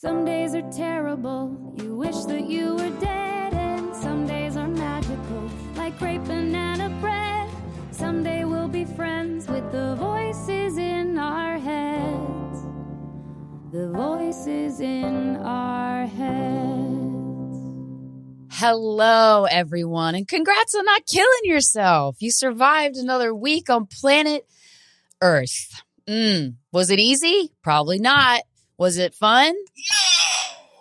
Some days are terrible, you wish that you were dead, and some days are magical, like great banana bread. Someday we'll be friends with the voices in our heads. The voices in our heads. Hello, everyone, and congrats on not killing yourself. You survived another week on planet Earth. Mm, was it easy? Probably not. Was it fun?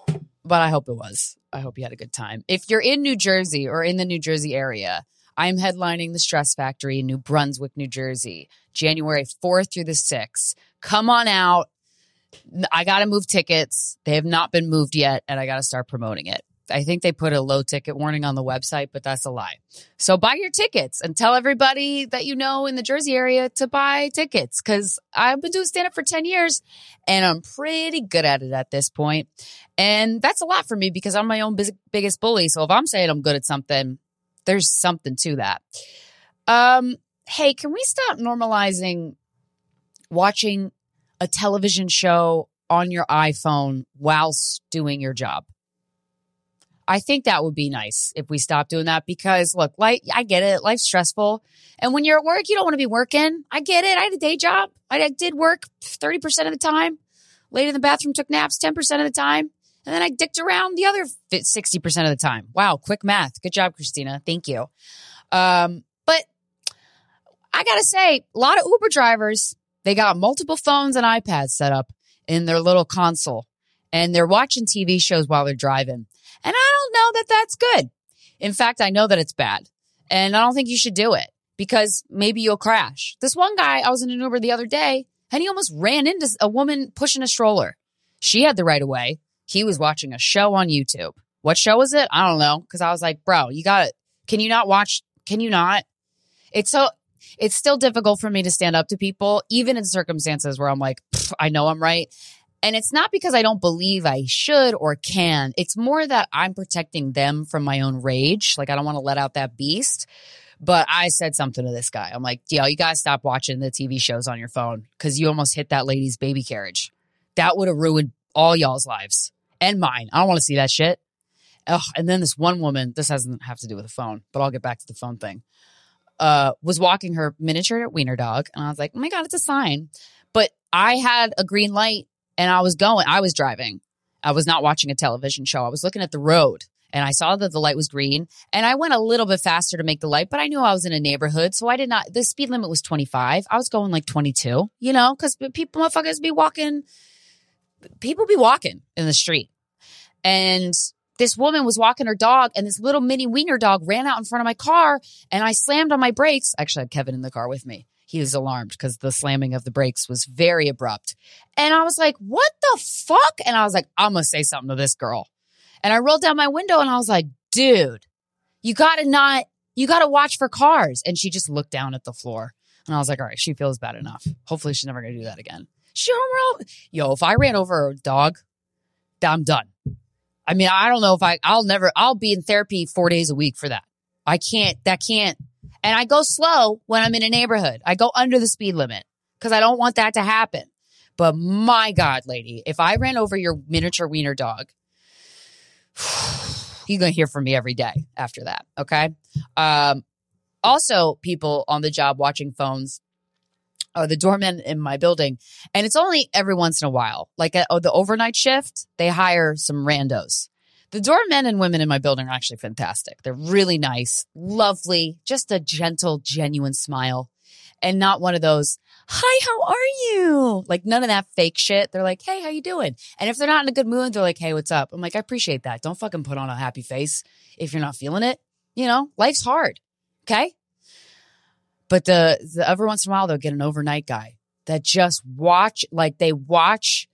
No. But I hope it was. I hope you had a good time. If you're in New Jersey or in the New Jersey area, I'm headlining the Stress Factory in New Brunswick, New Jersey, January 4th through the 6th. Come on out. I got to move tickets. They have not been moved yet, and I got to start promoting it. I think they put a low ticket warning on the website, but that's a lie. So buy your tickets and tell everybody that you know in the Jersey area to buy tickets because I've been doing stand up for 10 years and I'm pretty good at it at this point. And that's a lot for me because I'm my own biz- biggest bully. So if I'm saying I'm good at something, there's something to that. Um, hey, can we stop normalizing watching a television show on your iPhone whilst doing your job? I think that would be nice if we stopped doing that because look, like I get it, life's stressful. And when you're at work, you don't want to be working. I get it. I had a day job. I did work 30% of the time, laid in the bathroom, took naps 10% of the time. And then I dicked around the other 60% of the time. Wow. Quick math. Good job, Krystyna. Thank you. Um, but I gotta say, a lot of Uber drivers, they got multiple phones and iPads set up in their little console and they're watching TV shows while they're driving. And I don't know that that's good. In fact, I know that it's bad and I don't think you should do it because maybe you'll crash. This one guy, I was in an Uber the other day and he almost ran into a woman pushing a stroller. She had the right of way. He was watching a show on YouTube. What show was it? I don't know. Cause I was like, bro, you got it. Can you not watch? Can you not? It's so, it's still difficult for me to stand up to people, even in circumstances where I'm like, I know I'm right. And it's not because I don't believe I should or can. It's more that I'm protecting them from my own rage. Like I don't want to let out that beast. But I said something to this guy. I'm like, yo, you gotta stop watching the TV shows on your phone because you almost hit that lady's baby carriage. That would have ruined all y'all's lives and mine. I don't want to see that shit. Ugh. And then this one woman, this doesn't have to do with the phone, but I'll get back to the phone thing. Uh, was walking her miniature wiener dog, and I was like, oh my god, it's a sign. But I had a green light and I was going, I was driving. I was not watching a television show. I was looking at the road and I saw that the light was green and I went a little bit faster to make the light, but I knew I was in a neighborhood. So I did not, the speed limit was 25. I was going like 22, you know, cause people, motherfuckers be walking, people be walking in the street. And this woman was walking her dog and this little mini wiener dog ran out in front of my car and I slammed on my brakes. Actually, I had Kevin in the car with me he was alarmed because the slamming of the brakes was very abrupt. And I was like, what the fuck? And I was like, I'm going to say something to this girl. And I rolled down my window and I was like, dude, you got to not, you got to watch for cars. And she just looked down at the floor. And I was like, all right, she feels bad enough. Hopefully she's never going to do that again. She, yo, if I ran over a dog, I'm done. I mean, I don't know if I, I'll never, I'll be in therapy four days a week for that. I can't, that can't, and I go slow when I'm in a neighborhood. I go under the speed limit because I don't want that to happen. But my God, lady, if I ran over your miniature wiener dog, you're going to hear from me every day after that. Okay. Um, also, people on the job watching phones are the doorman in my building. And it's only every once in a while. Like a, oh, the overnight shift, they hire some randos. The doormen and women in my building are actually fantastic. They're really nice, lovely, just a gentle, genuine smile. And not one of those, hi, how are you? Like none of that fake shit. They're like, hey, how you doing? And if they're not in a good mood, they're like, hey, what's up? I'm like, I appreciate that. Don't fucking put on a happy face if you're not feeling it. You know, life's hard. Okay. But the, the every once in a while they'll get an overnight guy that just watch, like they watch,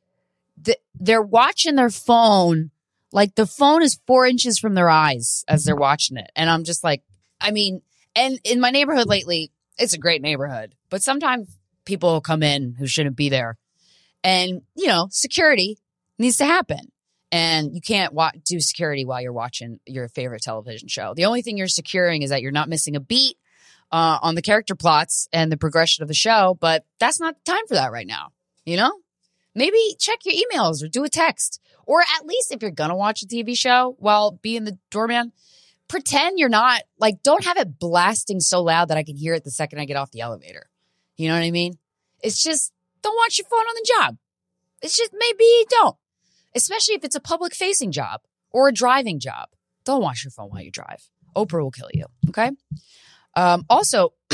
the, they're watching their phone like the phone is four inches from their eyes as they're watching it. And I'm just like, I mean, and in my neighborhood lately, it's a great neighborhood, but sometimes people come in who shouldn't be there. And, you know, security needs to happen. And you can't wa- do security while you're watching your favorite television show. The only thing you're securing is that you're not missing a beat uh, on the character plots and the progression of the show, but that's not the time for that right now, you know? maybe check your emails or do a text. Or at least if you're to watch a TV show while being the doorman, pretend you're not like, don't have it blasting so loud that I can hear it the second I get off the elevator. You know what I mean? It's just don't watch your phone on the job. It's just maybe don't, especially if it's a public facing job or a driving job. Don't watch your phone while you drive. Oprah will kill you. Okay. Um, also,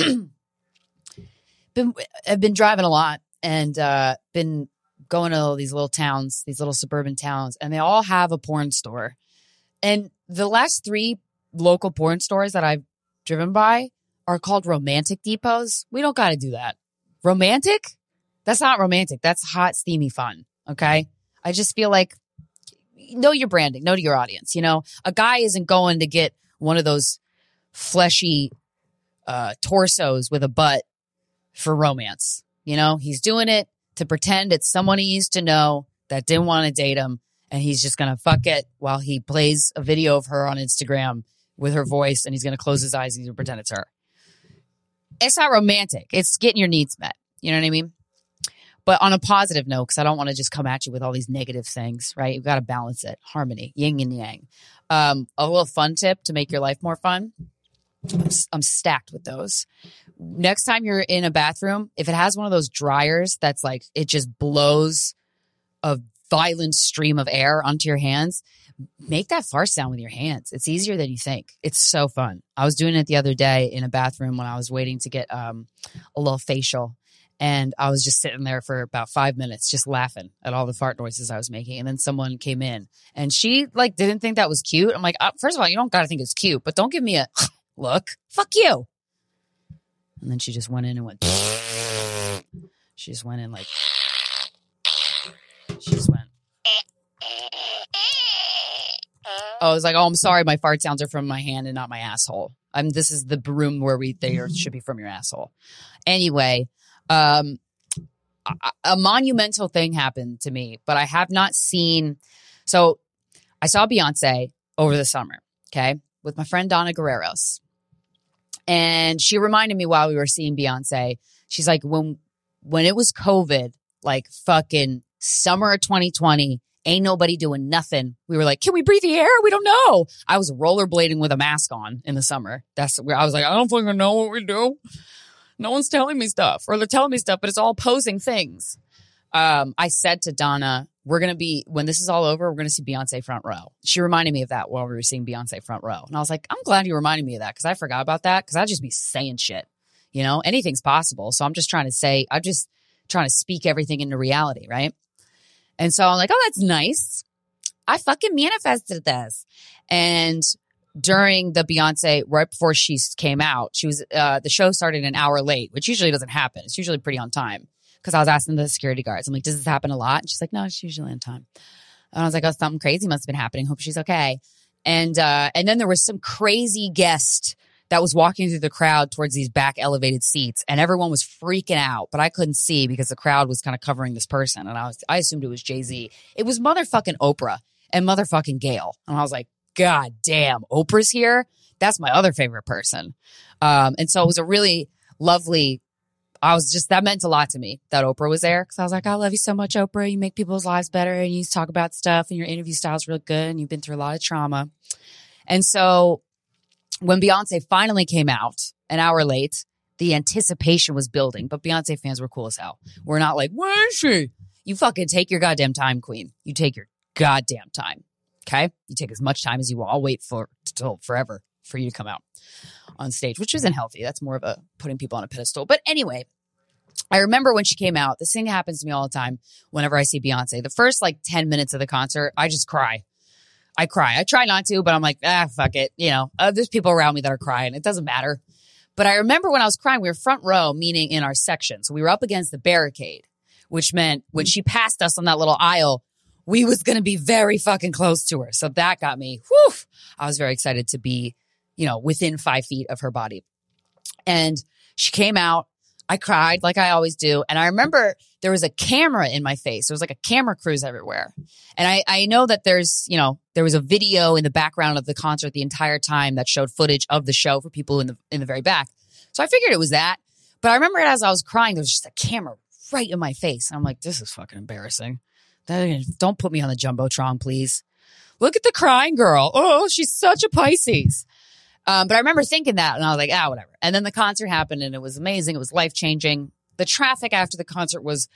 been I've been driving a lot and uh, been going to these little towns, these little suburban towns, and they all have a porn store. And the last three local porn stores that I've driven by are called romantic depots. We don't got to do that. Romantic? That's not romantic. That's hot, steamy fun. Okay. I just feel like know your branding, know to your audience. You know, a guy isn't going to get one of those fleshy uh, torsos with a butt for romance. You know, he's doing it to pretend it's someone he used to know that didn't want to date him. And he's just going to fuck it while he plays a video of her on Instagram with her voice and he's going to close his eyes and he's going to pretend it's her. It's not romantic. It's getting your needs met. You know what I mean? But on a positive note, because I don't want to just come at you with all these negative things, right? You've got to balance it, harmony, yin and yang. Um, a little fun tip to make your life more fun. I'm stacked with those. Next time you're in a bathroom, if it has one of those dryers that's like it just blows a violent stream of air onto your hands, make that fart sound with your hands. It's easier than you think. It's so fun. I was doing it the other day in a bathroom when I was waiting to get um, a little facial. And I was just sitting there for about five minutes, just laughing at all the fart noises I was making. And then someone came in and she like didn't think that was cute. I'm like, uh, first of all, you don't got to think it's cute, but don't give me a look. Fuck you. And then she just went in and went. She just went in like. She just went. Oh, I was like, oh, I'm sorry. My fart sounds are from my hand and not my asshole. I'm. This is the room where we they are, should be from your asshole. Anyway, um, a, a monumental thing happened to me, but I have not seen. So, I saw Beyonce over the summer. Okay, with my friend Donna Guerreros. And she reminded me while we were seeing Beyonce, she's like, when when it was COVID, like fucking summer of 2020, ain't nobody doing nothing. We were like, can we breathe the air? We don't know. I was rollerblading with a mask on in the summer. That's where I was like, I don't fucking know what we do. No one's telling me stuff, or they're telling me stuff, but it's all posing things. Um, I said to Donna, we're going to be, when this is all over, we're going to see Beyonce front row. She reminded me of that while we were seeing Beyonce front row. And I was like, I'm glad you reminded me of that because I forgot about that because I'd just be saying shit. You know, anything's possible. So I'm just trying to say, I'm just trying to speak everything into reality, right? And so I'm like, oh, that's nice. I fucking manifested this. And during the Beyonce, right before she came out, she was, uh, the show started an hour late, which usually doesn't happen. It's usually pretty on time because I was asking the security guards, I'm like, does this happen a lot? And she's like, no, it's usually on time. And I was like, oh, something crazy must have been happening. Hope she's okay. And uh, and then there was some crazy guest that was walking through the crowd towards these back elevated seats, and everyone was freaking out, but I couldn't see because the crowd was kind of covering this person, and I was I assumed it was Jay Z. It was motherfucking Oprah and motherfucking Gayle, and I was like, God damn, Oprah's here. That's my other favorite person. Um, and so it was a really lovely I was just, that meant a lot to me that Oprah was there. Cause I was like, I love you so much, Oprah. You make people's lives better and you talk about stuff and your interview style is real good and you've been through a lot of trauma. And so when Beyonce finally came out an hour late, the anticipation was building, but Beyonce fans were cool as hell. We're not like, where is she? You fucking take your goddamn time, queen. You take your goddamn time. Okay. You take as much time as you want. I'll wait for till forever for you to come out on stage, which isn't healthy. That's more of a putting people on a pedestal. But anyway, I remember when she came out, this thing happens to me all the time whenever I see Beyonce. The first like 10 minutes of the concert, I just cry. I cry. I try not to, but I'm like, ah, fuck it. You know, uh, there's people around me that are crying. It doesn't matter. But I remember when I was crying, we were front row, meaning in our section. So we were up against the barricade, which meant when she passed us on that little aisle, we was going to be very fucking close to her. So that got me, whew, I was very excited to be you know, within five feet of her body. And she came out. I cried like I always do. And I remember there was a camera in my face. There was like a camera crews everywhere. And I, I know that there's, you know, there was a video in the background of the concert the entire time that showed footage of the show for people in the in the very back. So I figured it was that. But I remember it as I was crying, there was just a camera right in my face. And I'm like, this is fucking embarrassing. Don't put me on the Jumbotron, please. Look at the crying girl. Oh, she's such a Pisces. Um, but I remember thinking that and I was like, ah, whatever. And then the concert happened and it was amazing. It was life changing. The traffic after the concert was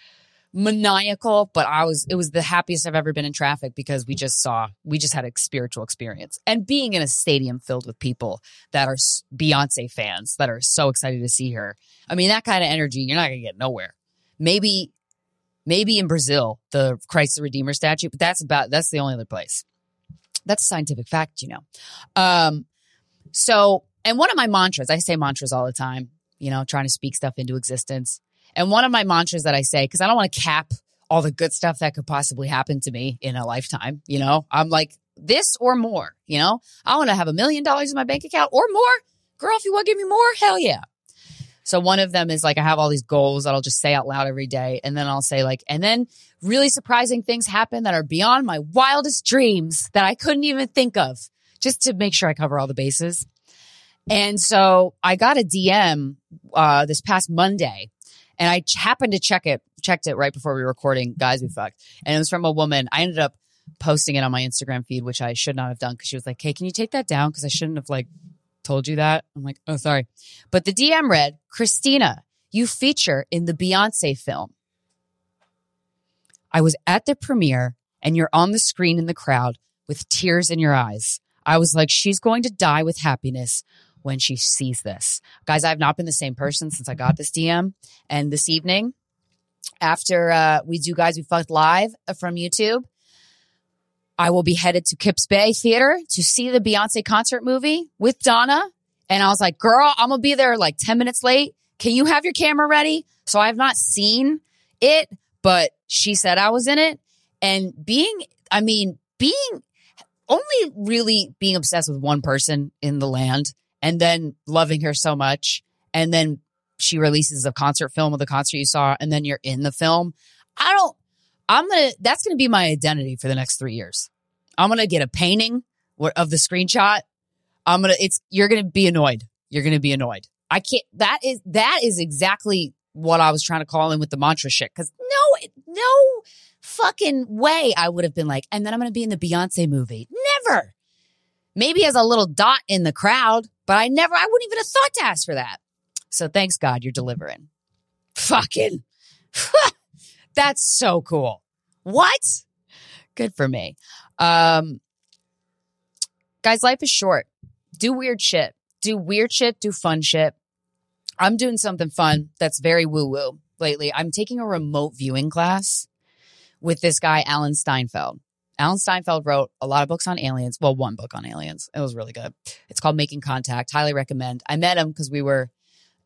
maniacal, but I was, it was the happiest I've ever been in traffic because we just saw, we just had a spiritual experience. And being in a stadium filled with people that are Beyonce fans that are so excited to see her. I mean, that kind of energy, you're not going to get nowhere. Maybe, maybe in Brazil, the Christ the Redeemer statue, but that's about, that's the only other place. That's a scientific fact, you know. Um, so, and one of my mantras, I say mantras all the time, you know, trying to speak stuff into existence. And one of my mantras that I say, because I don't want to cap all the good stuff that could possibly happen to me in a lifetime, you know, I'm like, this or more, you know, I want to have a million dollars in my bank account or more. Girl, if you want to give me more, hell yeah. So one of them is like, I have all these goals that I'll just say out loud every day. And then I'll say like, and then really surprising things happen that are beyond my wildest dreams that I couldn't even think of just to make sure I cover all the bases. And so I got a DM, uh, this past Monday and I happened to check it, checked it right before we were recording guys we fucked. And it was from a woman. I ended up posting it on my Instagram feed, which I should not have done because she was like, Hey, can you take that down? Cause I shouldn't have like told you that. I'm like, Oh, sorry. But the DM read, Krystyna, you feature in the Beyonce film. I was at the premiere and you're on the screen in the crowd with tears in your eyes. I was like, she's going to die with happiness when she sees this. Guys, I've not been the same person since I got this DM. And this evening, after uh, we do Guys We Fucked Live from YouTube, I will be headed to Kips Bay Theater to see the Beyonce concert movie with Donna. And I was like, girl, I'm to be there like 10 minutes late. Can you have your camera ready? So I have not seen it, but she said I was in it. And being, I mean, being only really being obsessed with one person in the land and then loving her so much. And then she releases a concert film of the concert you saw, and then you're in the film. I don't, I'm going to, that's going to be my identity for the next three years. I'm going to get a painting of the screenshot. I'm going to, it's, you're going to be annoyed. You're going to be annoyed. I can't, that is, that is exactly what I was trying to call in with the mantra shit. Cause no, no fucking way I would have been like, and then I'm going to be in the Beyonce movie. Never. Maybe as a little dot in the crowd, but I never, I wouldn't even have thought to ask for that. So thanks God you're delivering. Fucking, that's so cool. What? Good for me. Um, guys, life is short. Do weird shit. Do weird shit. Do fun shit. I'm doing something fun that's very woo woo lately. I'm taking a remote viewing class with this guy, Alan Steinfeld. Alan Steinfeld wrote a lot of books on aliens. Well, one book on aliens. It was really good. It's called Making Contact. Highly recommend. I met him because we were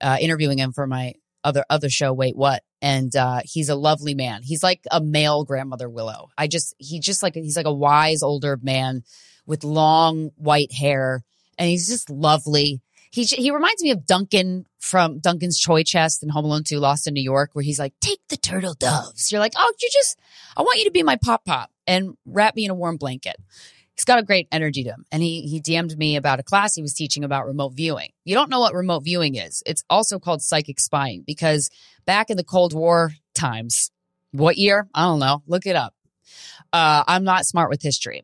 uh, interviewing him for my other other show. Wait, what? And uh, he's a lovely man. He's like a male grandmother Willow. I just he just like he's like a wise older man with long white hair, and he's just lovely. He he reminds me of Duncan from Duncan's Toy Chest in Home Alone 2 Lost in New York, where he's like, take the turtle doves. You're like, oh, you just, I want you to be my pop pop and wrap me in a warm blanket. He's got a great energy to him. And he, he DM'd me about a class he was teaching about remote viewing. You don't know what remote viewing is. It's also called psychic spying because back in the Cold War times, what year? I don't know. Look it up. Uh, I'm not smart with history.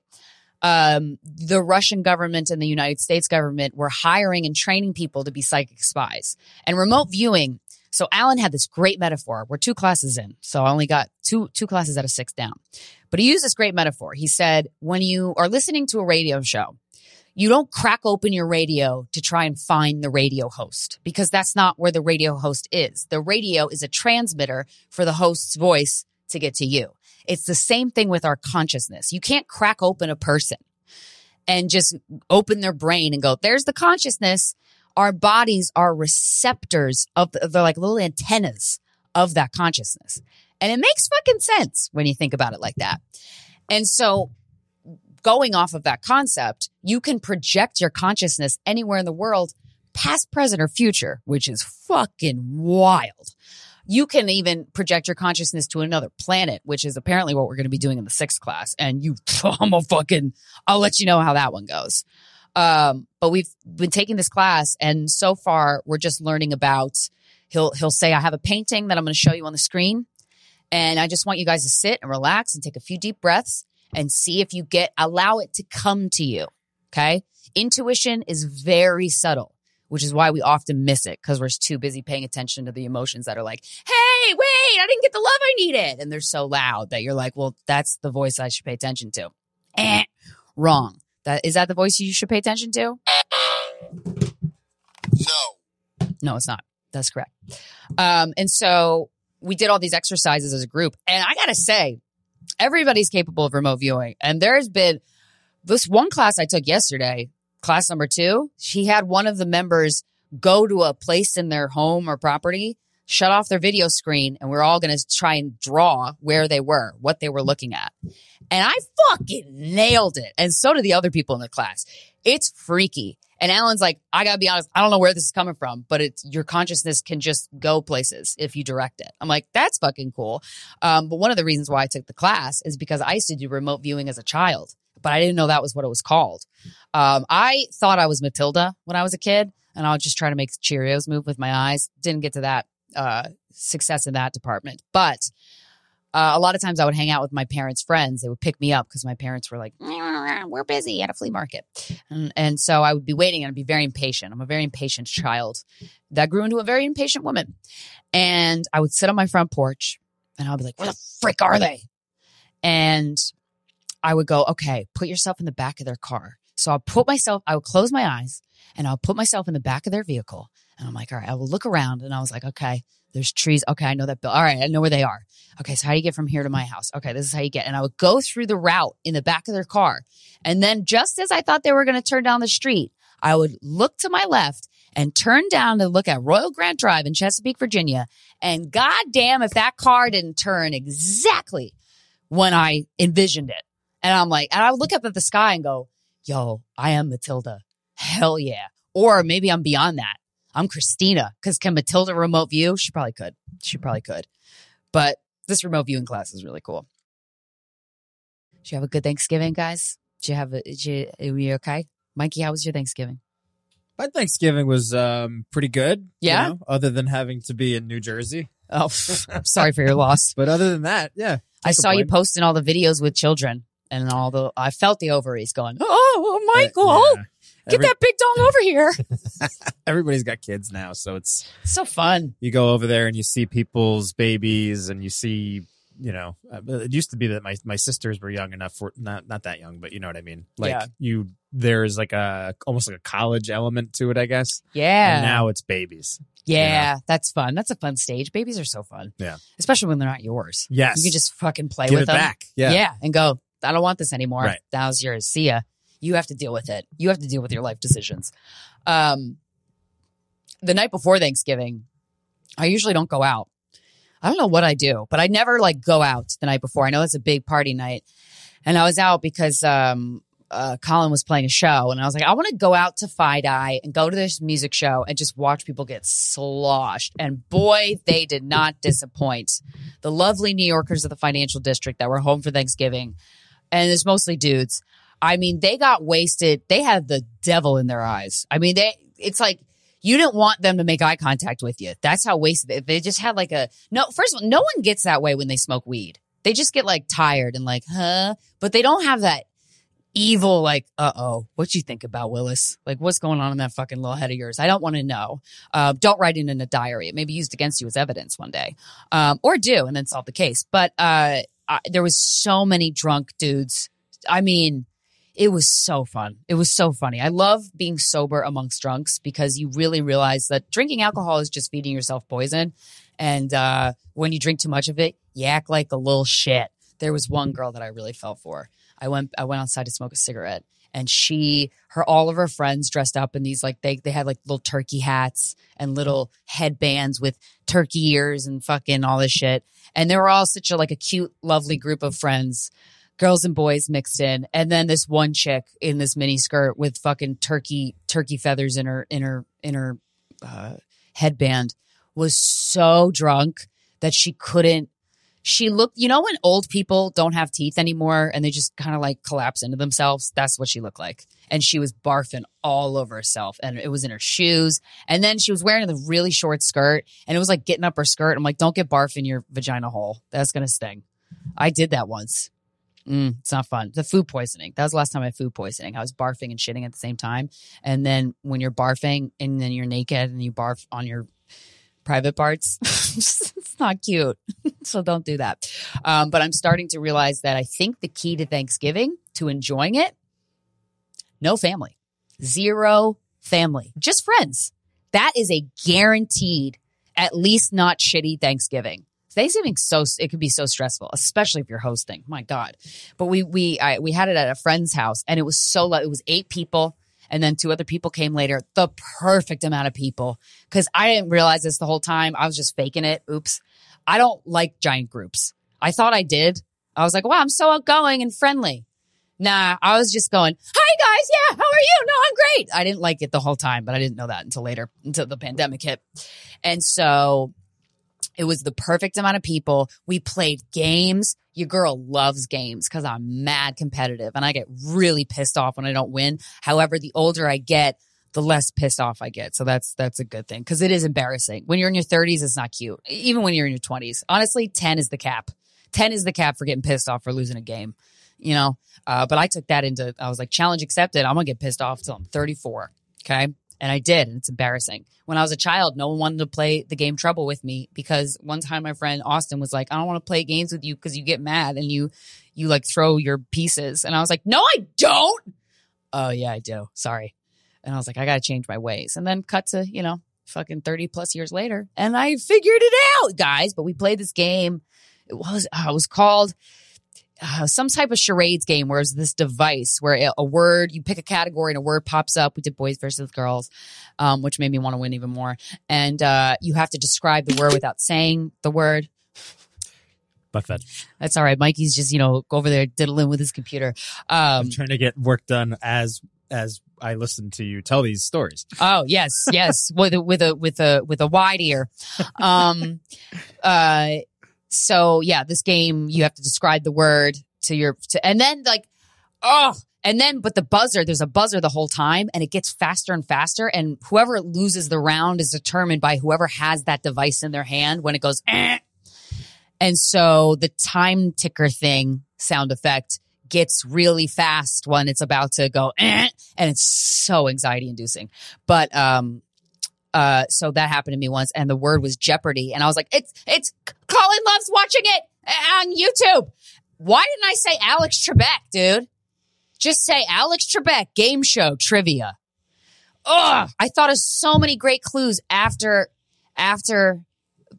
Um, the Russian government and the United States government were hiring and training people to be psychic spies. And remote viewing so Alan had this great metaphor. We're two classes in, so I only got two two classes out of six down. But he used this great metaphor. He said, when you are listening to a radio show, you don't crack open your radio to try and find the radio host because that's not where the radio host is. The radio is a transmitter for the host's voice to get to you. It's the same thing with our consciousness. You can't crack open a person and just open their brain and go, there's the consciousness our bodies are receptors of, they're like little antennas of that consciousness. And it makes fucking sense when you think about it like that. And so going off of that concept, you can project your consciousness anywhere in the world, past, present, or future, which is fucking wild. You can even project your consciousness to another planet, which is apparently what we're going to be doing in the sixth class. And you, I'm a fucking, I'll let you know how that one goes. Um, but we've been taking this class and so far we're just learning about he'll he'll say I have a painting that I'm going to show you on the screen And I just want you guys to sit and relax and take a few deep breaths and see if you get, allow it to come to you. Okay. Intuition is very subtle, which is why we often miss it because we're too busy paying attention to the emotions that are like, Hey, wait, I didn't get the love I needed. And they're so loud that you're like, well, that's the voice I should pay attention to. Eh, wrong. That is that the voice you should pay attention to? No. No, it's not. That's correct. Um, and so we did all these exercises as a group. And I got to say, everybody's capable of remote viewing. And there's been this one class I took yesterday, class number two. She had one of the members go to a place in their home or property, shut off their video screen, and we're all going to try and draw where they were, what they were looking at. And I fucking nailed it. And so did the other people in the class. It's freaky. And Alan's like, I gotta be honest, I don't know where this is coming from, but it's your consciousness can just go places if you direct it. I'm like, that's fucking cool. Um, but one of the reasons why I took the class is because I used to do remote viewing as a child, but I didn't know that was what it was called. Um, I thought I was Matilda when I was a kid, and I would just try to make Cheerios move with my eyes. Didn't get to that uh, success in that department, but uh, a lot of times I would hang out with my parents' friends. They would pick me up because my parents were like, we're busy at a flea market. And, and so I would be waiting and I'd be very impatient. I'm a very impatient child that grew into a very impatient woman. And I would sit on my front porch and I'd be like, where the frick are they? And I would go, okay, put yourself in the back of their car. So I'll put myself, I would close my eyes and I'll put myself in the back of their vehicle. And I'm like, all right, I will look around. And I was like, okay, there's trees. Okay, I know that. All right, I know where they are. Okay, so how do you get from here to my house? Okay, this is how you get. And I would go through the route in the back of their car. And then just as I thought they were going to turn down the street, I would look to my left and turn down to look at Royal Grant Drive in Chesapeake, Virginia. And goddamn, if that car didn't turn exactly when I envisioned it. And I'm like, and I would look up at the sky and go, yo, I am Matilda. Hell yeah. Or maybe I'm beyond that. I'm Krystyna. Cause can Matilda remote view? She probably could. She probably could. But this remote viewing class is really cool. Did you have a good Thanksgiving, guys? Did you have a, did you, were you okay? Mikey, how was your Thanksgiving? My Thanksgiving was um, pretty good. you Yeah? know, other than having to be in New Jersey. Oh, I'm sorry for your loss. But other than that, yeah. I saw you posting all the videos with children and all the, I felt the ovaries going, Oh, Uh, Michael, yeah. get that big dong over here. Everybody's got kids now, so it's so fun. you go over there and you see people's babies and you see you know uh, it used to be that my my sisters were young enough for not not that young but you know what i mean like Yeah. you there's like a almost like a college element to it i guess Yeah. and now it's babies Yeah, that's fun. That's a fun stage. Babies are so fun. Yeah. Especially when they're not yours. yes You can just fucking play give with it them. back yeah Yeah. And go, I don't want this anymore. Right. That was yours. See ya. You have to deal with it. You have to deal with your life decisions. Um, the night before Thanksgiving, I usually don't go out. I don't know what I do, but I never like go out the night before. I know it's a big party night. And I was out because, um, uh, Colin was playing a show and I was like, I want to go out to FIDI and go to this music show and just watch people get sloshed. And boy, they did not disappoint. The lovely New Yorkers of the financial district that were home for Thanksgiving, and it's mostly dudes. I mean, they got wasted. They had the devil in their eyes. I mean, they, it's like, you didn't want them to make eye contact with you. That's how wasted they, they just had like a, no, first of all, no one gets that way when they smoke weed. They just get like tired and like, huh? But they don't have that evil, like, uh oh, what you think about Willis? Like, what's going on in that fucking little head of yours? I don't want to know. Uh, don't write it in a diary. It may be used against you as evidence one day, um, or do and then solve the case. But uh, I, there was so many drunk dudes. I mean, it was so fun. It was so funny. I love being sober amongst drunks because you really realize that drinking alcohol is just feeding yourself poison. And uh, when you drink too much of it, you act like a little shit. There was one girl that I really fell for. I went I went outside to smoke a cigarette and she her all of her friends dressed up in these like they they had like little turkey hats and little headbands with turkey ears and fucking all this shit. And they were all such a like a cute, lovely group of friends girls and boys mixed in and then this one chick in this mini skirt with fucking turkey turkey feathers in her in her in her uh, headband was so drunk that she couldn't She looked, you know, when old people don't have teeth anymore and they just kind of like collapse into themselves. That's what she looked like. And she was barfing all over herself and it was in her shoes. And then she was wearing the really short skirt and it was like getting up her skirt. I'm like, don't get barf in your vagina hole. That's going to sting. I did that once. Mm, it's not fun. The food poisoning. That was the last time I had food poisoning. I was barfing and shitting at the same time. And then when you're barfing and then you're naked and you barf on your private parts, it's not cute. so don't do that. Um, but I'm starting to realize that I think the key to Thanksgiving, to enjoying it, no family, zero family, just friends. That is a guaranteed, at least not shitty Thanksgiving. Thanksgiving so it could be so stressful, especially if you're hosting. My God, but we we I, we had it at a friend's house, and it was so it was eight people, and then two other people came later. The perfect amount of people because I didn't realize this the whole time. I was just faking it. Oops, I don't like giant groups. I thought I did. I was like, wow, I'm so outgoing and friendly. Nah, I was just going, hi guys, yeah, how are you? No, I'm great. I didn't like it the whole time, but I didn't know that until later, until the pandemic hit. And so it was the perfect amount of people. We played games. Your girl loves games because I'm mad competitive and I get really pissed off when I don't win. However, the older I get, the less pissed off I get. So that's that's a good thing because it is embarrassing. When you're in your 30s, it's not cute. Even when you're in your 20s, honestly, 10 is the cap. 10 is the cap for getting pissed off for losing a game. You know, uh, but I took that into. I was like, challenge accepted. I'm gonna get pissed off till I'm 34. Okay, and I did, and it's embarrassing. When I was a child, no one wanted to play the game Trouble with me because one time my friend Austin was like, "I don't want to play games with you because you get mad and you you like throw your pieces." And I was like, "No, I don't." Oh yeah, I do. Sorry. And I was like, I got to change my ways. And then cut to, you know, fucking 30 plus years later. And I figured it out, guys. But we played this game. It was, uh, it was called uh, some type of charades game where it's this device where a, a word, you pick a category and a word pops up. We did boys versus girls, um, which made me want to win even more. And uh, you have to describe the word without saying the word. Butt fed. That's all right. Mikey's just, you know, go over there diddling with his computer. Um, I'm trying to get work done as as I listen to you tell these stories. Oh yes, yes, with a with a with a with a wide ear. Um, uh, so yeah, this game you have to describe the word to your to, and then like oh, and then but the buzzer there's a buzzer the whole time and it gets faster and faster and whoever loses the round is determined by whoever has that device in their hand when it goes. Eh. And so the time ticker thing sound effect gets really fast when it's about to go eh, and it's so anxiety inducing. But um uh so that happened to me once and the word was jeopardy and I was like it's it's Colin loves watching it on YouTube. Why didn't I say Alex Trebek, dude? Just say Alex Trebek game show trivia. Ugh, I thought of so many great clues after after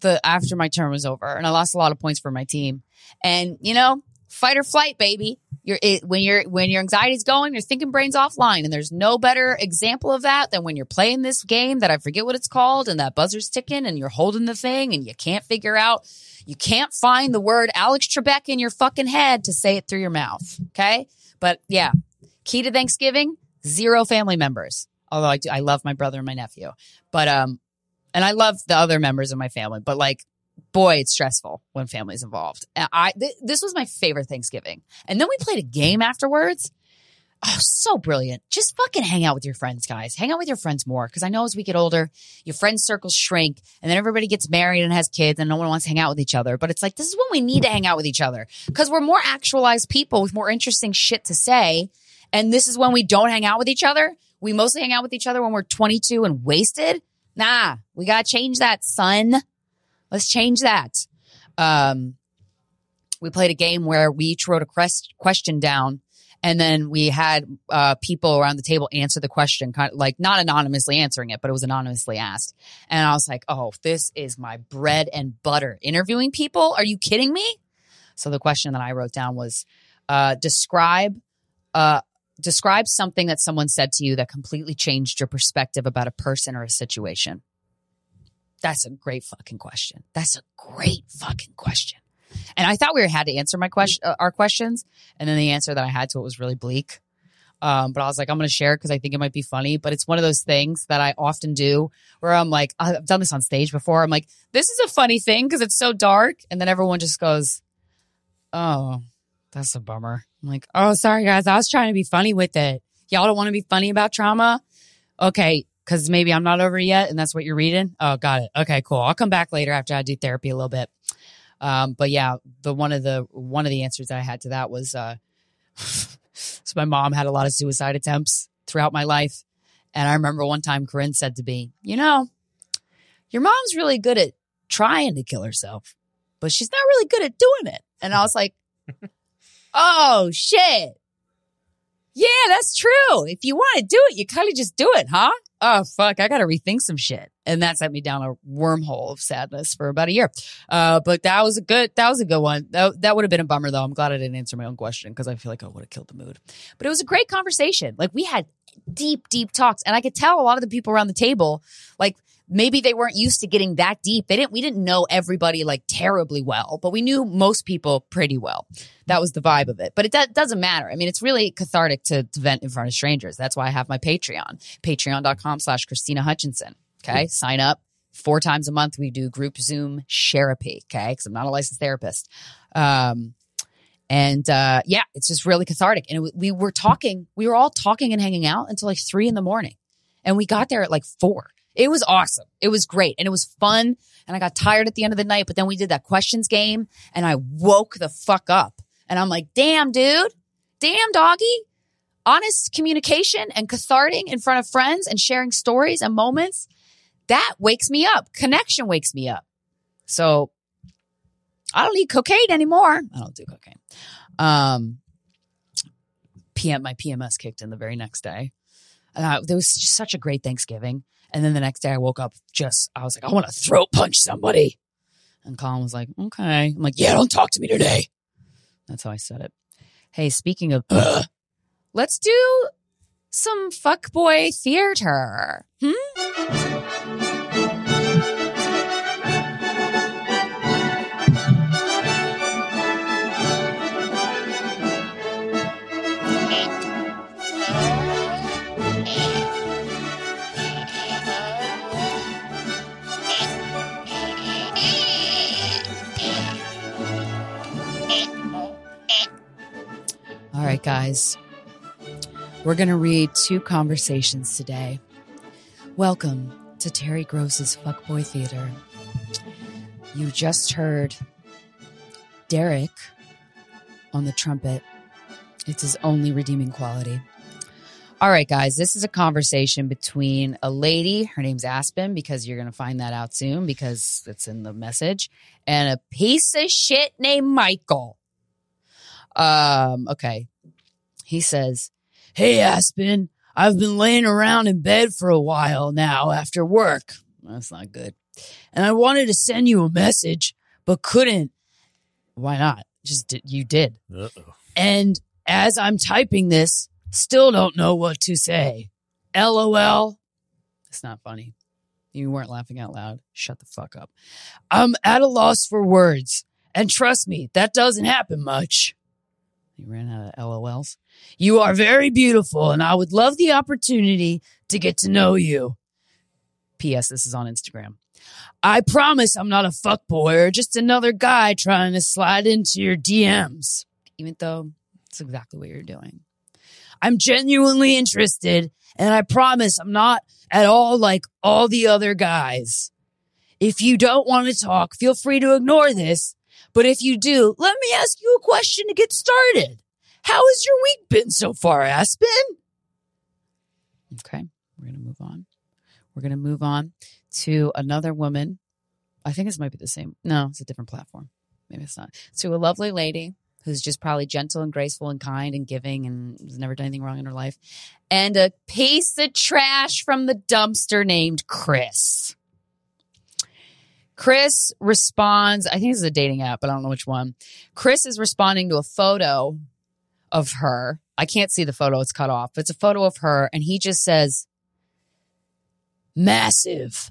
the after my term was over and I lost a lot of points for my team. And you know, fight or flight, baby. You're it, when you're when your anxiety's going, you're thinking brains offline, and there's no better example of that than when you're playing this game that I forget what it's called, and that buzzer's ticking, and you're holding the thing, and you can't figure out, you can't find the word Alex Trebek in your fucking head to say it through your mouth. Okay, but yeah, key to Thanksgiving: zero family members. Although I do, I love my brother and my nephew, but um, and I love the other members of my family, but like boy, it's stressful when family's involved. I th- this was my favorite Thanksgiving. And then we played a game afterwards. Oh, so brilliant. Just fucking hang out with your friends, guys. Hang out with your friends more. Cause I know as we get older, your friend circles shrink and then everybody gets married and has kids and no one wants to hang out with each other. But it's like, this is when we need to hang out with each other because we're more actualized people with more interesting shit to say. And this is when we don't hang out with each other. We mostly hang out with each other when we're 22 and wasted. Nah, we got to change that, son. Let's change that. Um, we played a game where we each wrote a quest- question down and then we had uh, people around the table answer the question, kind of like not anonymously answering it, but it was anonymously asked. And I was like, "Oh, this is my bread and butter." Interviewing people? Are you kidding me? So the question that I wrote down was, uh, "Describe, uh, describe something that someone said to you that completely changed your perspective about a person or a situation." That's a great fucking question. That's a great fucking question. And I thought we had to answer my question, uh, our questions, and then the answer that I had to it was really bleak. Um, but I was like, I'm going to share because I think it might be funny. But it's one of those things that I often do where I'm like, I've done this on stage before. I'm like, this is a funny thing because it's so dark. And then everyone just goes, oh, that's a bummer. I'm like, oh, sorry guys. I was trying to be funny with it. Y'all don't want to be funny about trauma? Okay. Cause maybe I'm not over yet and that's what you're reading. Oh, got it. Okay, cool. I'll come back later after I do therapy a little bit. Um, but yeah, the one of the, one of the answers that I had to that was, uh, so my mom had a lot of suicide attempts throughout my life. And I remember one time Corinne said to me, you know, your mom's really good at trying to kill herself, but she's not really good at doing it. And I was like, oh shit. Yeah, that's true. If you want to do it, you kind of just do it, huh? Oh, fuck. I got to rethink some shit. And that sent me down a wormhole of sadness for about a year. Uh, but that was a good, that was a good one. That, that would have been a bummer though. I'm glad I didn't answer my own question because I feel like I would have killed the mood. But it was a great conversation. Like we had deep, deep talks and I could tell a lot of the people around the table, like maybe they weren't used to getting that deep. They didn't, we didn't know everybody like terribly well, but we knew most people pretty well. That was the vibe of it. But it do- doesn't matter. I mean, it's really cathartic to, to vent in front of strangers. That's why I have my Patreon, patreon.com slash Krystyna Hutchinson. Okay. Sign up four times a month. We do group Zoom therapy. Okay. Cause I'm not a licensed therapist. Um, and uh, yeah, it's just really cathartic. And it, we were talking, we were all talking and hanging out until like three in the morning. And we got there at like four. It was awesome. It was great. And it was fun. And I got tired at the end of the night, but then we did that questions game and I woke the fuck up. And I'm like, damn, dude, damn, doggy. Honest communication and cathartic in front of friends and sharing stories and moments. That wakes me up. Connection wakes me up. So I don't need cocaine anymore. I don't do cocaine. Um, PM, my PMS kicked in the very next day. Uh, there was just such a great Thanksgiving. And then the next day I woke up just, I was like, I want to throat punch somebody. And Colin was like, okay. I'm like, yeah, don't talk to me today. That's how I said it. Hey, speaking of, uh, let's do some fuckboy theater. Hmm? Guys. We're going to read two conversations today. Welcome to Terry Gross's Fuckboy Theater. You just heard Derek on the trumpet. It's his only redeeming quality. All right, guys, this is a conversation between a lady, her name's Aspen, because you're going to find that out soon because it's in the message, and a piece of shit named Michael. Um, okay. He says, Hey, Aspen, I've been laying around in bed for a while now after work. That's not good. And I wanted to send you a message, but couldn't. Why not? Just did, you did. Uh-oh. And as I'm typing this, still don't know what to say. LOL. It's not funny. You weren't laughing out loud. Shut the fuck up. I'm at a loss for words. And trust me, that doesn't happen much. He ran out of LOLs. You are very beautiful, and I would love the opportunity to get to know you. P.S. This is on Instagram. I promise I'm not a fuckboy or just another guy trying to slide into your DMs, even though it's exactly what you're doing. I'm genuinely interested, and I promise I'm not at all like all the other guys. If you don't want to talk, feel free to ignore this. But if you do, let me ask you a question to get started. How has your week been so far, Aspen? Okay, we're going to move on. We're going to move on to another woman. I think this might be the same. No, it's a different platform. Maybe it's not. To a lovely lady who's just probably gentle and graceful and kind and giving and has never done anything wrong in her life. And a piece of trash from the dumpster named Chris. Chris responds, I think this is a dating app, but I don't know which one. Chris is responding to a photo of her. I can't see the photo, it's cut off. It's a photo of her, and he just says, massive.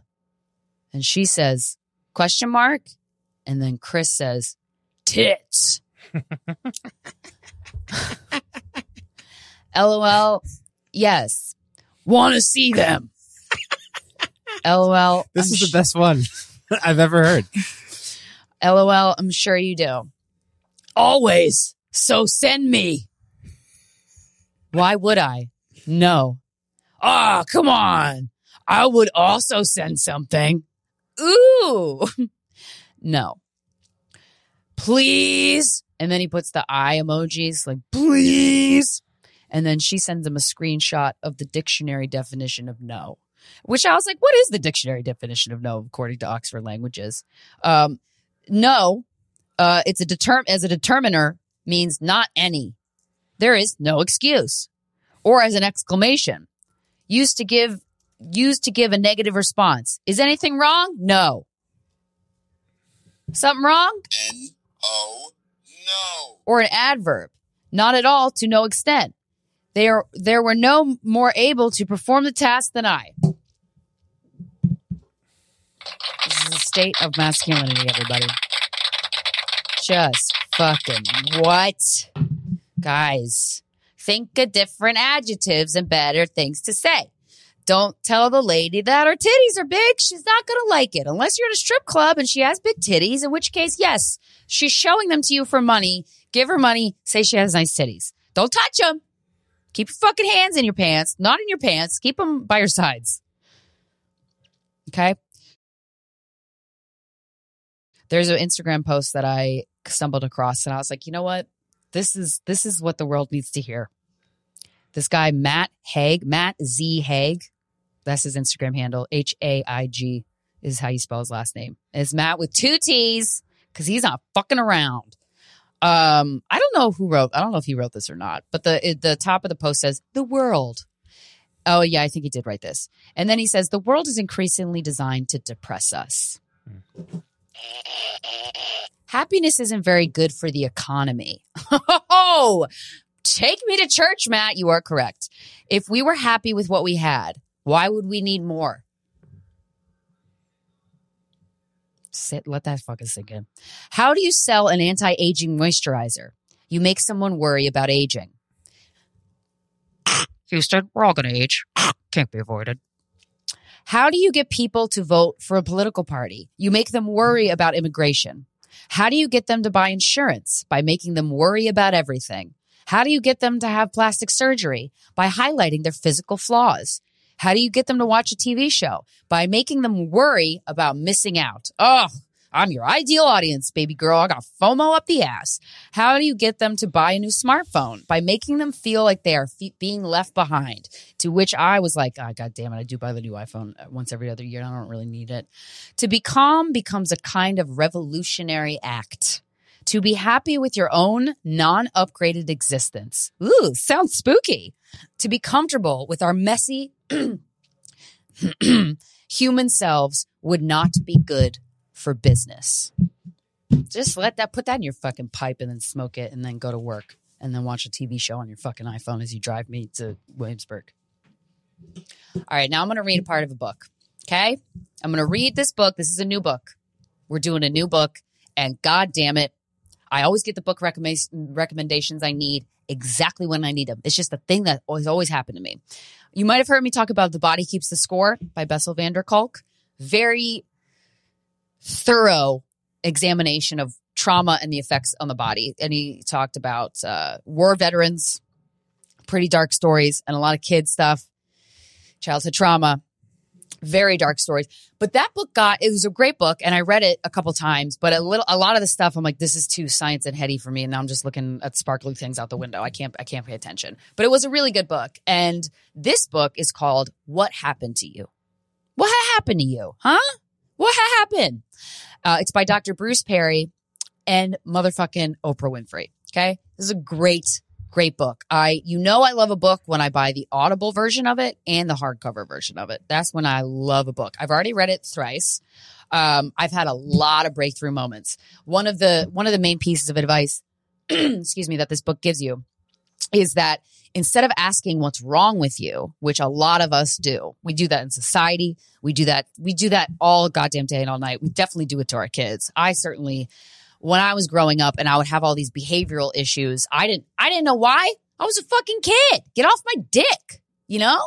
And she says, question mark? And then Chris says, tits. LOL. Yes. Want to see them. LOL. This I'm is the best one I've ever heard. LOL. I'm sure you do. Always. So send me. Why would I? No. Ah, come on. I would also send something. Ooh. no. Please. And then he puts the eye emojis like, please. And then she sends him a screenshot of the dictionary definition of no, which I was like, what is the dictionary definition of no according to Oxford Languages? Um, no, uh, it's a determ as a determiner means not any. There is no excuse, or as an exclamation, used to give used to give a negative response. Is anything wrong? No. Something wrong? N O no. Or an adverb? Not at all to no extent. They are there were no more able to perform the task than I. This is a state of masculinity, everybody. Just fucking what? Guys, think of different adjectives and better things to say. Don't tell the lady that her titties are big. She's not going to like it unless you're at a strip club and she has big titties, in which case, yes, she's showing them to you for money. Give her money. Say she has nice titties. Don't touch them. Keep your fucking hands in your pants, not in your pants. Keep them by your sides. Okay. There's an Instagram post that I stumbled across and I was like, you know what? This is this is what the world needs to hear. This guy, Matt Haig, Matt Z Haig, that's his Instagram handle. H A I G is how you spell his last name. It's Matt with two T's because he's not fucking around. Um, I don't know who wrote. I don't know if he wrote this or not, but the the top of the post says the world. Oh yeah, I think he did write this. And then he says the world is increasingly designed to depress us. Happiness isn't very good for the economy. Oh, take me to church, Matt. You are correct. If we were happy with what we had, why would we need more? Sit, let that fucking sink in. How do you sell an anti aging moisturizer? You make someone worry about aging. Houston, we're all going to age. Can't be avoided. How do you get people to vote for a political party? You make them worry about immigration. How do you get them to buy insurance? By making them worry about everything. How do you get them to have plastic surgery? By highlighting their physical flaws. How do you get them to watch a TV show? By making them worry about missing out. Oh, I'm your ideal audience, baby girl. I got FOMO up the ass. How do you get them to buy a new smartphone? By making them feel like they are fe- being left behind. To which I was like, ah, oh, God damn it. I do buy the new iPhone uh, once every other year. I don't really need it. To be calm becomes a kind of revolutionary act. To be happy with your own non upgraded existence. Ooh, sounds spooky. To be comfortable with our messy human selves would not be good for business. Just let that, put that in your fucking pipe and then smoke it and then go to work and then watch a TV show on your fucking iPhone as you drive me to Williamsburg. All right, now I'm going to read a part of a book. Okay? I'm going to read this book. This is a new book. We're doing a new book, and god damn it, I always get the book recommend- recommendations I need exactly when I need them. It's just a thing that has always happened to me. You might have heard me talk about The Body Keeps the Score by Bessel van der Kolk. Very thorough examination of trauma and the effects on the body. And he talked about uh, war veterans, pretty dark stories, and a lot of kid stuff, childhood trauma, very dark stories. But that book got it was a great book, and I read it a couple times. But a little, a lot of the stuff, I'm like, this is too science and heady for me, and now I'm just looking at sparkly things out the window. I can't, I can't pay attention. But it was a really good book, and this book is called "What Happened to You." What happened to you, huh? What happened? Uh, it's by Dr. Bruce Perry and motherfucking Oprah Winfrey. Okay. This is a great, great book. I, you know, I love a book when I buy the audible version of it and the hardcover version of it. That's when I love a book. I've already read it thrice. Um, I've had a lot of breakthrough moments. One of the, one of the main pieces of advice, excuse me, that this book gives you is that instead of asking what's wrong with you, which a lot of us do, we do that in society. We do that. We do that all goddamn day and all night. We definitely do it to our kids. I certainly, when I was growing up and I would have all these behavioral issues, I didn't, I didn't know why. I was a fucking kid. Get off my dick, you know?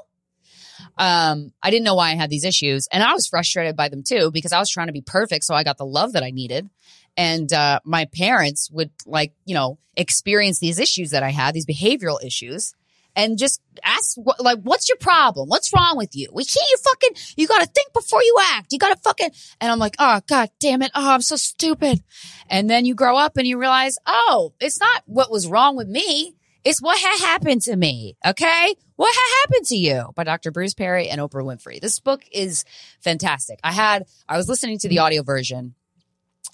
Um, I didn't know why I had these issues and I was frustrated by them too because I was trying to be perfect. So I got the love that I needed. And, uh, my parents would like, you know, experience these issues that I had, these behavioral issues and just ask like, what's your problem? What's wrong with you? We can't you fucking, you got to think before you act. You got to fucking, and I'm like, oh, God damn it. Oh, I'm so stupid. And then you grow up and you realize, oh, it's not what was wrong with me. It's what had happened to me. Okay. What had happened to you by Dr. Bruce Perry and Oprah Winfrey. This book is fantastic. I had, I was listening to the audio version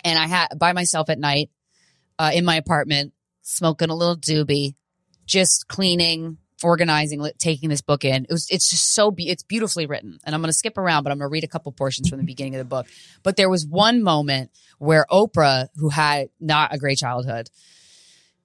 and I had by myself at night, uh, in my apartment, smoking a little doobie, just cleaning, organizing, taking this book in. It was, it's just so, be- it's beautifully written. And I'm going to skip around, but I'm going to read a couple portions from the beginning of the book. But there was one moment where Oprah, who had not a great childhood,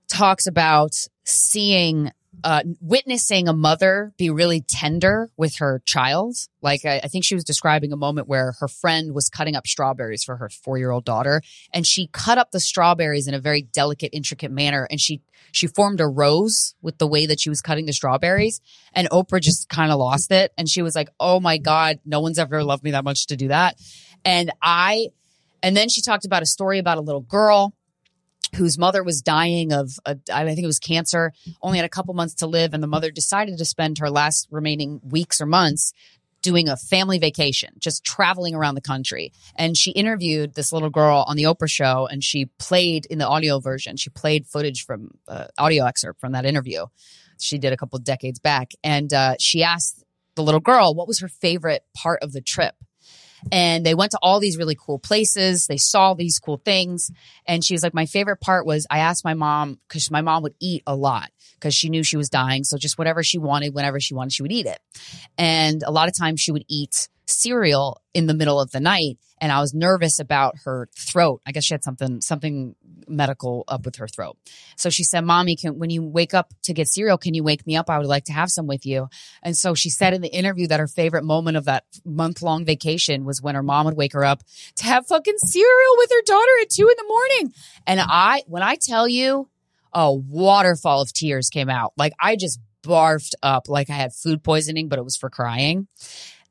talks about seeing uh, witnessing a mother be really tender with her child. Like I, I think she was describing a moment where her friend was cutting up strawberries for her four year old daughter, and she cut up the strawberries in a very delicate, intricate manner, and she she formed a rose with the way that she was cutting the strawberries. And Oprah just kind of lost it, and she was like, "Oh my god, no one's ever loved me that much to do that." And I, and then she talked about a story about a little girl whose mother was dying of, a, I think it was cancer, only had a couple months to live. And the mother decided to spend her last remaining weeks or months doing a family vacation, just traveling around the country. And she interviewed this little girl on the Oprah show and she played in the audio version. She played footage from uh, audio excerpt from that interview. She did a couple decades back. And uh, she asked the little girl, what was her favorite part of the trip? And they went to all these really cool places. They saw these cool things. And she was like, my favorite part was I asked my mom, because my mom would eat a lot because she knew she was dying. So just whatever she wanted, whenever she wanted, she would eat it. And a lot of times she would eat cereal in the middle of the night. And I was nervous about her throat. I guess she had something, something medical up with her throat. So she said, mommy, can, when you wake up to get cereal, can you wake me up? I would like to have some with you. And so she said in the interview that her favorite moment of that month long vacation was when her mom would wake her up to have fucking cereal with her daughter at two in the morning. And I, when I tell you, a waterfall of tears came out. Like I just barfed up like I had food poisoning, but it was for crying.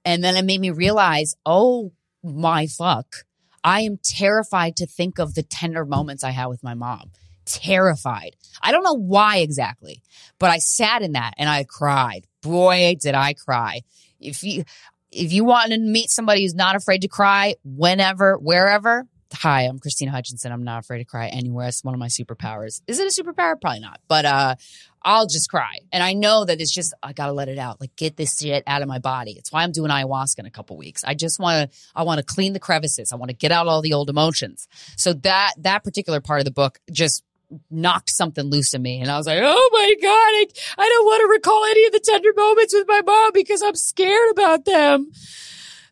And then it made me realize, oh my fuck. I am terrified to think of the tender moments I had with my mom. Terrified. I don't know why exactly, but I sat in that and I cried. Boy, did I cry. If you, if you want to meet somebody who's not afraid to cry whenever, wherever, hi, I'm Krystyna Hutchinson. I'm not afraid to cry anywhere. It's one of my superpowers. Is it a superpower? Probably not. But uh I'll just cry. And I know that it's just I gotta let it out. Like get this shit out of my body. It's why I'm doing ayahuasca in a couple weeks. I just wanna I wanna clean the crevices. I wanna get out all the old emotions. So that that particular part of the book just knocked something loose in me. And I was like, oh my God, I, I don't want to recall any of the tender moments with my mom because I'm scared about them.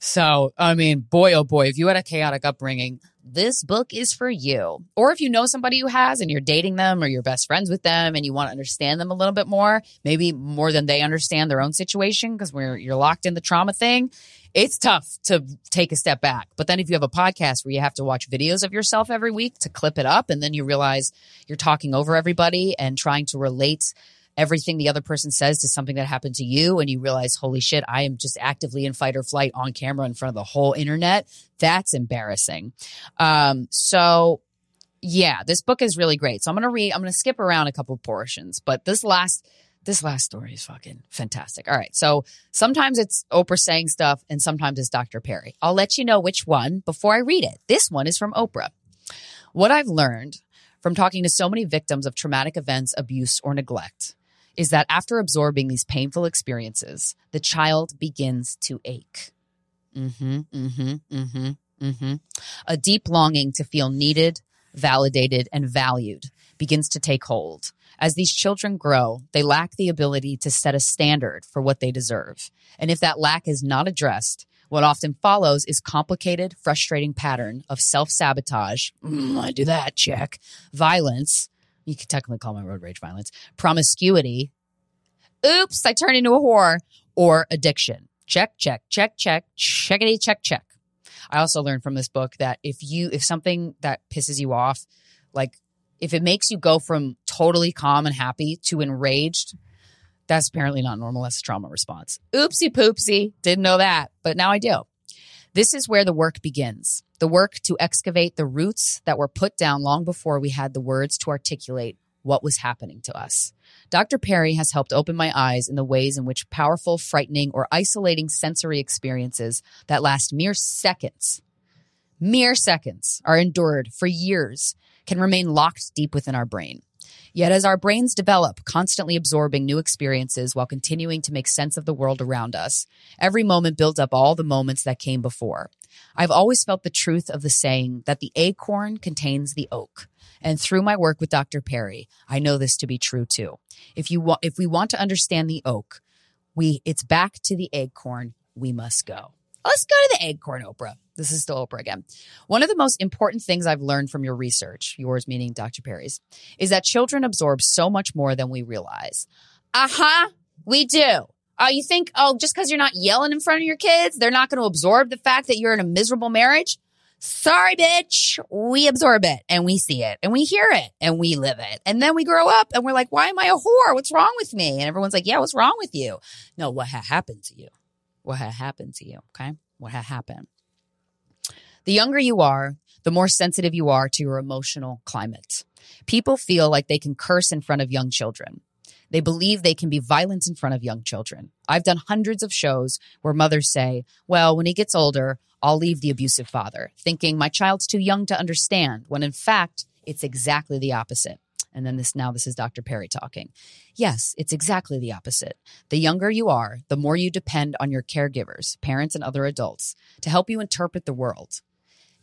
So, I mean, boy, oh boy, if you had a chaotic upbringing, this book is for you. Or if you know somebody who has and you're dating them or you're best friends with them and you want to understand them a little bit more, maybe more than they understand their own situation because we're you're locked in the trauma thing. It's tough to take a step back. But then if you have a podcast where you have to watch videos of yourself every week to clip it up and then you realize you're talking over everybody and trying to relate everything the other person says to something that happened to you and you realize, holy shit, I am just actively in fight or flight on camera in front of the whole internet. That's embarrassing. Um, so yeah, this book is really great. So I'm going to read, I'm going to skip around a couple portions, but this last, this last story is fucking fantastic. All right. So sometimes it's Oprah saying stuff and sometimes it's Dr. Perry. I'll let you know which one before I read it. This one is from Oprah. What I've learned from talking to so many victims of traumatic events, abuse, or neglect is that after absorbing these painful experiences, the child begins to ache. Mm-hmm, mm-hmm, mm-hmm, mm-hmm. A deep longing to feel needed, validated, and valued begins to take hold. As these children grow, they lack the ability to set a standard for what they deserve. And if that lack is not addressed, what often follows is complicated, frustrating pattern of self-sabotage. Mm, I do that, check. Violence, you could technically call my road rage violence, promiscuity. Oops, I turned into a whore or addiction. Check, check, check, check, checkity, check, check. I also learned from this book that if you, if something that pisses you off, like If it makes you go from totally calm and happy to enraged, that's apparently not normal. That's a trauma response. Oopsie poopsie. Didn't know that, but now I do. This is where the work begins. The work to excavate the roots that were put down long before we had the words to articulate what was happening to us. Dr. Perry has helped open my eyes in the ways in which powerful, frightening, or isolating sensory experiences that last mere seconds, mere seconds, are endured for years, can remain locked deep within our brain. Yet, as our brains develop, constantly absorbing new experiences while continuing to make sense of the world around us, every moment builds up all the moments that came before. I've always felt the truth of the saying that the acorn contains the oak. And through my work with Dr. Perry, I know this to be true too. If you want, if we want to understand the oak, we, it's back to the acorn. We must go. Let's go to the acorn, Oprah. This is still Oprah again. One of the most important things I've learned from your research, yours meaning Dr. Perry's, is that children absorb so much more than we realize. Uh huh. We do. Oh, you think, oh, just because you're not yelling in front of your kids, they're not going to absorb the fact that you're in a miserable marriage? Sorry, bitch. We absorb it and we see it and we hear it and we live it. And then we grow up and we're like, why am I a whore? What's wrong with me? And everyone's like, yeah, what's wrong with you? No, what ha- happened to you? What ha- happened to you? Okay. What ha- happened? The younger you are, the more sensitive you are to your emotional climate. People feel like they can curse in front of young children. They believe they can be violent in front of young children. I've done hundreds of shows where mothers say, well, when he gets older, I'll leave the abusive father, thinking my child's too young to understand, when in fact, it's exactly the opposite. And then this now this is Dr. Perry talking. Yes, it's exactly the opposite. The younger you are, the more you depend on your caregivers, parents and other adults to help you interpret the world.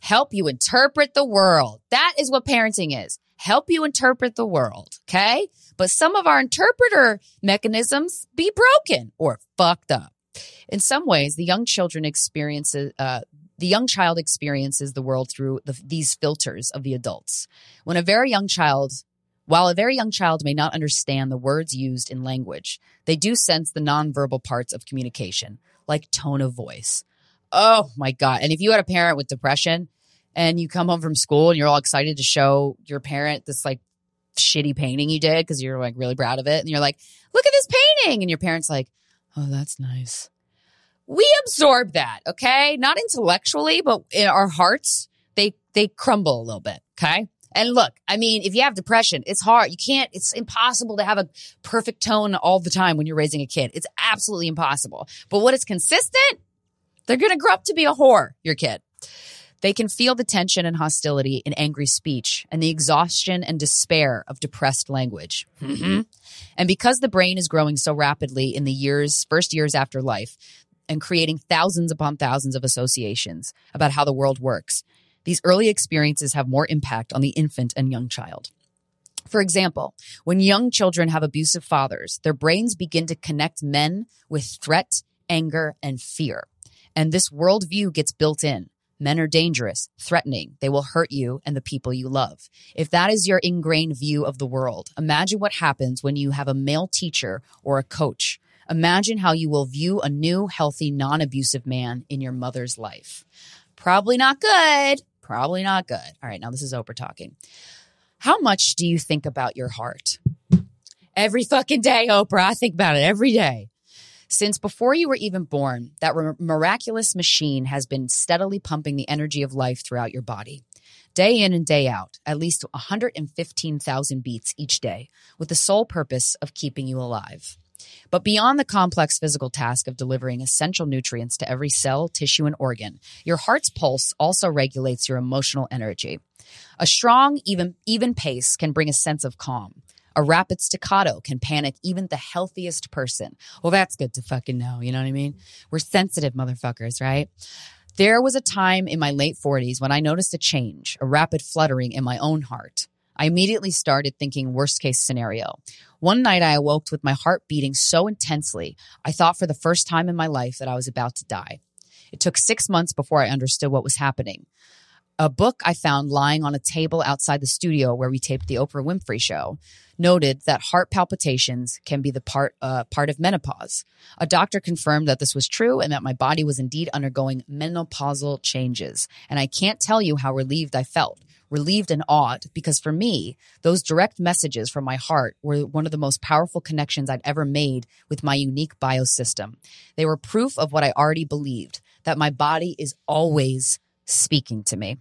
Help you interpret the world. That is what parenting is. Help you interpret the world. Okay. But some of our interpreter mechanisms be broken or fucked up. In some ways, the young children experiences, uh, the young child experiences the world through the, these filters of the adults. When a very young child, while a very young child may not understand the words used in language, they do sense the nonverbal parts of communication, like tone of voice. Oh my God. And if you had a parent with depression and you come home from school and you're all excited to show your parent this like shitty painting you did because you're like really proud of it. And you're like, look at this painting. And your parent's like, oh, that's nice. We absorb that, okay? Not intellectually, but in our hearts, they they crumble a little bit, okay? And look, I mean, if you have depression, it's hard. You can't, it's impossible to have a perfect tone all the time when you're raising a kid. It's absolutely impossible. But what is consistent, they're going to grow up to be a whore, your kid. They can feel the tension and hostility in angry speech and the exhaustion and despair of depressed language. Mm-hmm. And because the brain is growing so rapidly in the years, first years after life, and creating thousands upon thousands of associations about how the world works, these early experiences have more impact on the infant and young child. For example, when young children have abusive fathers, their brains begin to connect men with threat, anger, and fear. And this worldview gets built in. Men are dangerous, threatening. They will hurt you and the people you love. If that is your ingrained view of the world, imagine what happens when you have a male teacher or a coach. Imagine how you will view a new, healthy, non abusive man in your mother's life. Probably not good. Probably not good. All right, now this is Oprah talking. How much do you think about your heart? Every fucking day, Oprah. I think about it every day. Since before you were even born, that miraculous machine has been steadily pumping the energy of life throughout your body. Day in and day out, at least 115,000 beats each day, with the sole purpose of keeping you alive. But beyond the complex physical task of delivering essential nutrients to every cell, tissue, and organ, your heart's pulse also regulates your emotional energy. A strong, even, even pace can bring a sense of calm. A rapid staccato can panic even the healthiest person. Well, that's good to fucking know. You know what I mean? We're sensitive motherfuckers, right? There was a time in my late 40s when I noticed a change, a rapid fluttering in my own heart. I immediately started thinking worst case scenario. One night I awoke with my heart beating so intensely, I thought for the first time in my life that I was about to die. It took six months before I understood what was happening. A book I found lying on a table outside the studio where we taped the Oprah Winfrey show noted that heart palpitations can be the part uh, part of menopause. A doctor confirmed that this was true and that my body was indeed undergoing menopausal changes. And I can't tell you how relieved I felt relieved and awed, because for me, those direct messages from my heart were one of the most powerful connections I'd ever made with my unique biosystem. They were proof of what I already believed that my body is always speaking to me.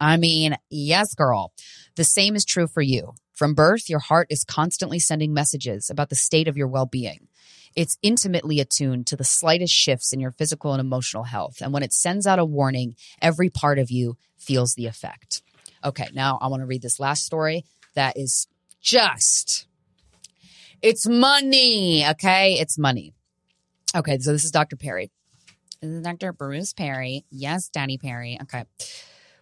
I mean, yes, girl. The same is true for you. From birth, your heart is constantly sending messages about the state of your well being. It's intimately attuned to the slightest shifts in your physical and emotional health. And when it sends out a warning, every part of you feels the effect. Okay, now I want to read this last story that is just, it's money. Okay, it's money. Okay, so this is Dr. Perry. This is Dr. Bruce Perry. Yes, Danny Perry. Okay.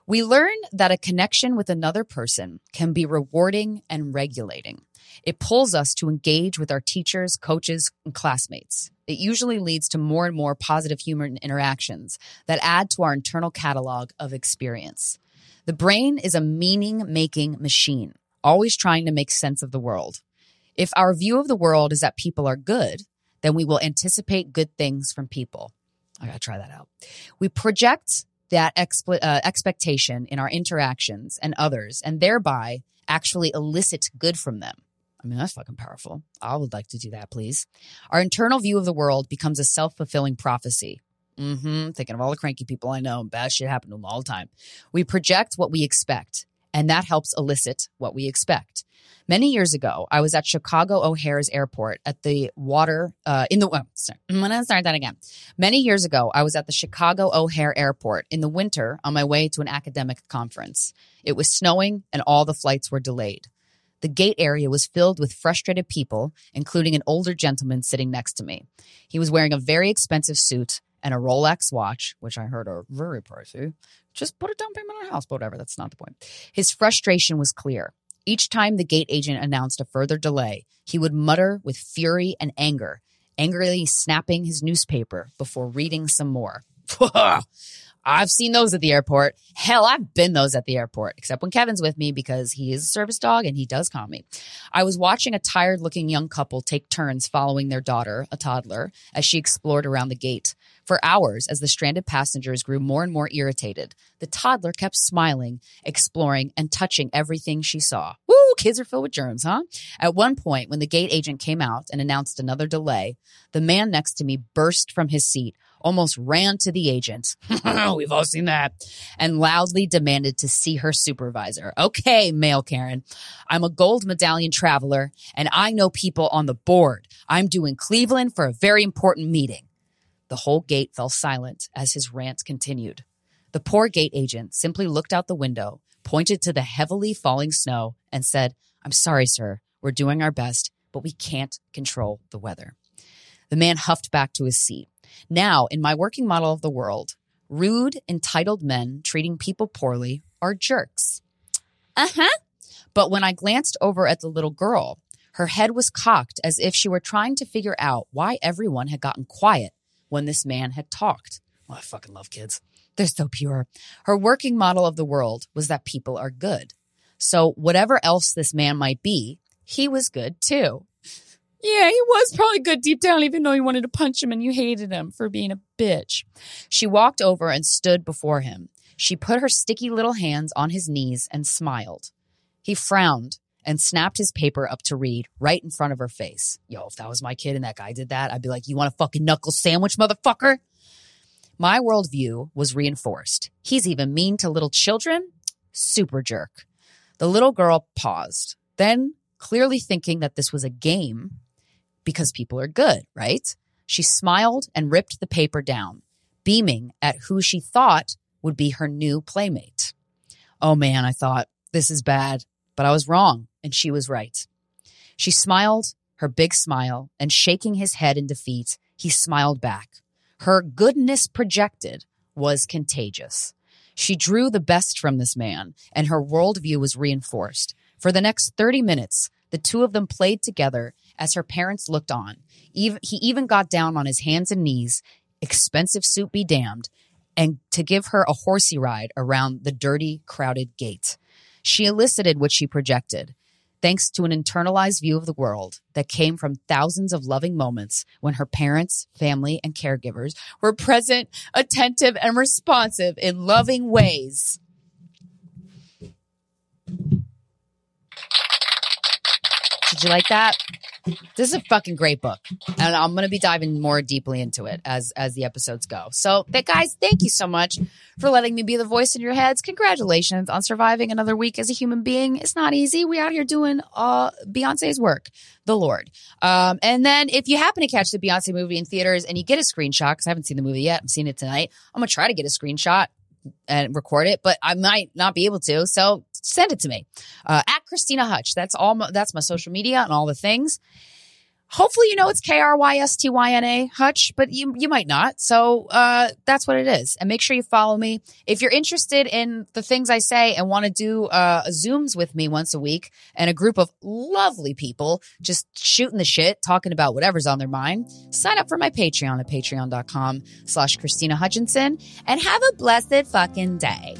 We learn that a connection with another person can be rewarding and regulating. It pulls us to engage with our teachers, coaches, and classmates. It usually leads to more and more positive human interactions that add to our internal catalog of experience. The brain is a meaning making machine, always trying to make sense of the world. If our view of the world is that people are good, then we will anticipate good things from people. I gotta try that out. We project that expe- uh, expectation in our interactions and others, and thereby actually elicit good from them. I mean, that's fucking powerful. I would like to do that, please. Our internal view of the world becomes a self fulfilling prophecy. Mm-hmm. Thinking of all the cranky people I know, bad shit happen to them all the time. We project what we expect, and that helps elicit what we expect. Many years ago, I was at Chicago O'Hare's airport at the water, uh, in the, oh, sorry, I'm to start that again. Many years ago, I was at the Chicago O'Hare airport in the winter on my way to an academic conference. It was snowing and all the flights were delayed. The gate area was filled with frustrated people, including an older gentleman sitting next to me. He was wearing a very expensive suit and a Rolex watch, which I heard are very pricey. Just put a down payment on a house, but whatever, that's not the point. His frustration was clear. Each time the gate agent announced a further delay, he would mutter with fury and anger, angrily snapping his newspaper before reading some more. I've seen those at the airport. Hell, I've been those at the airport, except when Kevin's with me because he is a service dog and he does calm me. I was watching a tired looking young couple take turns following their daughter, a toddler, as she explored around the gate. For hours, as the stranded passengers grew more and more irritated, the toddler kept smiling, exploring, and touching everything she saw. Woo, kids are filled with germs, huh? At one point, when the gate agent came out and announced another delay, the man next to me burst from his seat, almost ran to the agent. We've all seen that. And loudly demanded to see her supervisor. Okay, male Karen. I'm a gold medallion traveler and I know people on the board. I'm doing Cleveland for a very important meeting. The whole gate fell silent as his rant continued. The poor gate agent simply looked out the window, pointed to the heavily falling snow, and said, I'm sorry, sir. We're doing our best, but we can't control the weather. The man huffed back to his seat. Now, in my working model of the world, rude, entitled men treating people poorly are jerks. Uh huh. But when I glanced over at the little girl, her head was cocked as if she were trying to figure out why everyone had gotten quiet when this man had talked. Well, I fucking love kids. They're so pure. Her working model of the world was that people are good. So, whatever else this man might be, he was good too. Yeah, he was probably good deep down, even though you wanted to punch him and you hated him for being a bitch. She walked over and stood before him. She put her sticky little hands on his knees and smiled. He frowned and snapped his paper up to read right in front of her face. Yo, if that was my kid and that guy did that, I'd be like, You want a fucking knuckle sandwich, motherfucker? My worldview was reinforced. He's even mean to little children? Super jerk. The little girl paused. Then, clearly thinking that this was a game, because people are good, right? She smiled and ripped the paper down, beaming at who she thought would be her new playmate. Oh man, I thought, this is bad, but I was wrong, and she was right. She smiled, her big smile, and shaking his head in defeat, he smiled back. Her goodness projected was contagious. She drew the best from this man, and her worldview was reinforced. For the next 30 minutes, the two of them played together as her parents looked on. He even got down on his hands and knees, expensive suit be damned, and to give her a horsey ride around the dirty, crowded gate. She elicited what she projected, thanks to an internalized view of the world that came from thousands of loving moments when her parents, family, and caregivers were present, attentive, and responsive in loving ways. Did you like that? This is a fucking great book, and I'm going to be diving more deeply into it as as the episodes go. So, that guys, thank you so much for letting me be the voice in your heads. Congratulations on surviving another week as a human being. It's not easy. We out here doing uh Beyonce's work, the Lord. Um, and then if you happen to catch the Beyonce movie in theaters and you get a screenshot, because I haven't seen the movie yet, I'm seeing it tonight. I'm gonna try to get a screenshot and record it, but I might not be able to. So send it to me uh, at Krystyna Hutch. That's all. My, that's my social media and all the things. Hopefully, you know it's K R Y S T Y N A Hutch, but you you might not. So uh, that's what it is. And make sure you follow me if you're interested in the things I say and want to do uh, zooms with me once a week and a group of lovely people just shooting the shit, talking about whatever's on their mind. Sign up for my Patreon at patreon.com/slash Krystyna Hutchinson and have a blessed fucking day.